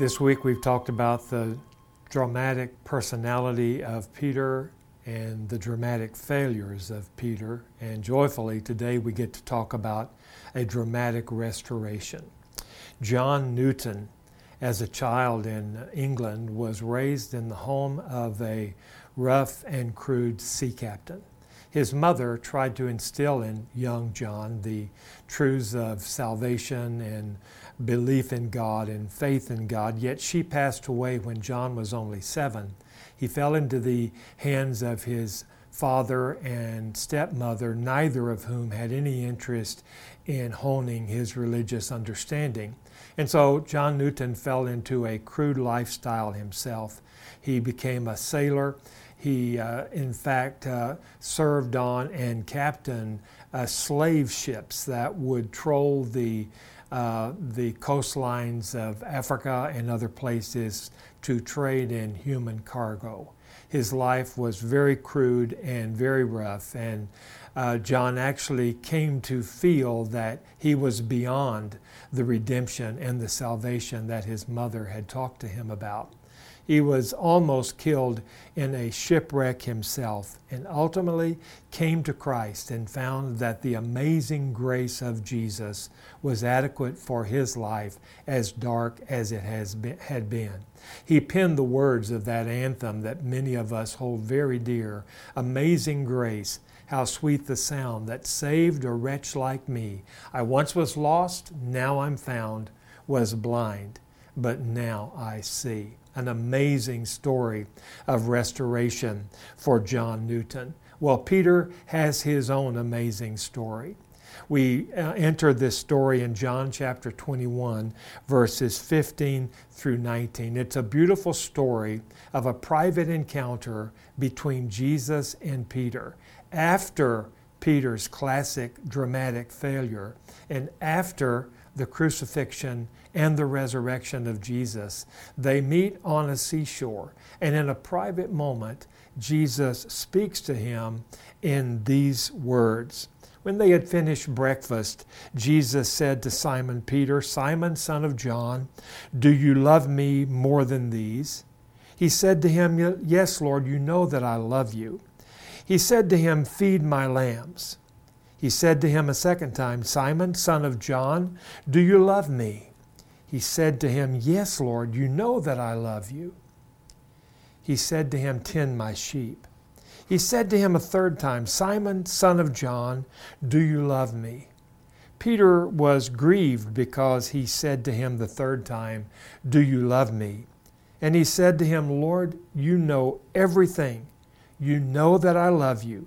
This week we've talked about the dramatic personality of Peter and the dramatic failures of Peter. And joyfully, today we get to talk about a dramatic restoration. John Newton, as a child in England, was raised in the home of a rough and crude sea captain. His mother tried to instill in young John the truths of salvation and belief in God and faith in God, yet she passed away when John was only seven. He fell into the hands of his father and stepmother, neither of whom had any interest in honing his religious understanding. And so John Newton fell into a crude lifestyle himself. He became a sailor. He, uh, in fact, uh, served on and captained uh, slave ships that would troll the uh, the coastlines of Africa and other places to trade in human cargo. His life was very crude and very rough, and uh, John actually came to feel that he was beyond the redemption and the salvation that his mother had talked to him about. He was almost killed in a shipwreck himself and ultimately came to Christ and found that the amazing grace of Jesus was adequate for his life, as dark as it has been, had been. He penned the words of that anthem that many of us hold very dear Amazing grace, how sweet the sound that saved a wretch like me. I once was lost, now I'm found, was blind, but now I see an amazing story of restoration for John Newton. Well, Peter has his own amazing story. We uh, enter this story in John chapter 21, verses 15 through 19. It's a beautiful story of a private encounter between Jesus and Peter after Peter's classic dramatic failure and after the crucifixion and the resurrection of Jesus. They meet on a seashore, and in a private moment, Jesus speaks to him in these words. When they had finished breakfast, Jesus said to Simon Peter, Simon, son of John, do you love me more than these? He said to him, Yes, Lord, you know that I love you. He said to him, Feed my lambs. He said to him a second time, Simon, son of John, do you love me? He said to him, Yes, Lord, you know that I love you. He said to him, Tend my sheep. He said to him a third time, Simon, son of John, do you love me? Peter was grieved because he said to him the third time, Do you love me? And he said to him, Lord, you know everything. You know that I love you.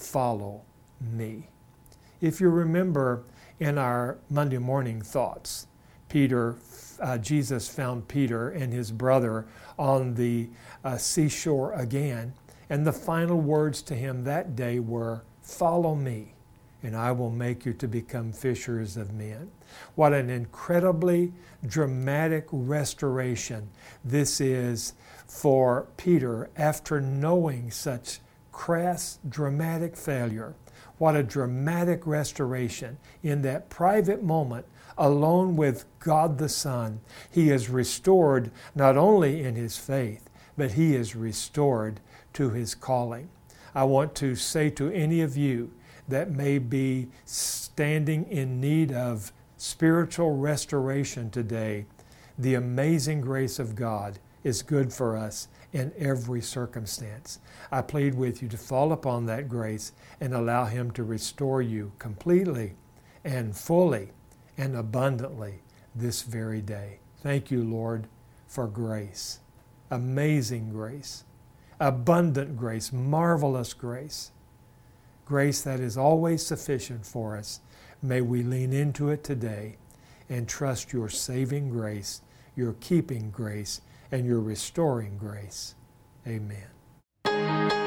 Follow me. If you remember, in our Monday morning thoughts. Peter, uh, Jesus found Peter and his brother on the uh, seashore again, and the final words to him that day were, Follow me, and I will make you to become fishers of men. What an incredibly dramatic restoration this is for Peter after knowing such crass, dramatic failure. What a dramatic restoration in that private moment, alone with God the Son. He is restored not only in his faith, but he is restored to his calling. I want to say to any of you that may be standing in need of spiritual restoration today, the amazing grace of God is good for us in every circumstance. I plead with you to fall upon that grace and allow Him to restore you completely and fully and abundantly this very day. Thank you, Lord, for grace, amazing grace, abundant grace, marvelous grace, grace that is always sufficient for us. May we lean into it today and trust your saving grace your keeping grace, and your restoring grace. Amen.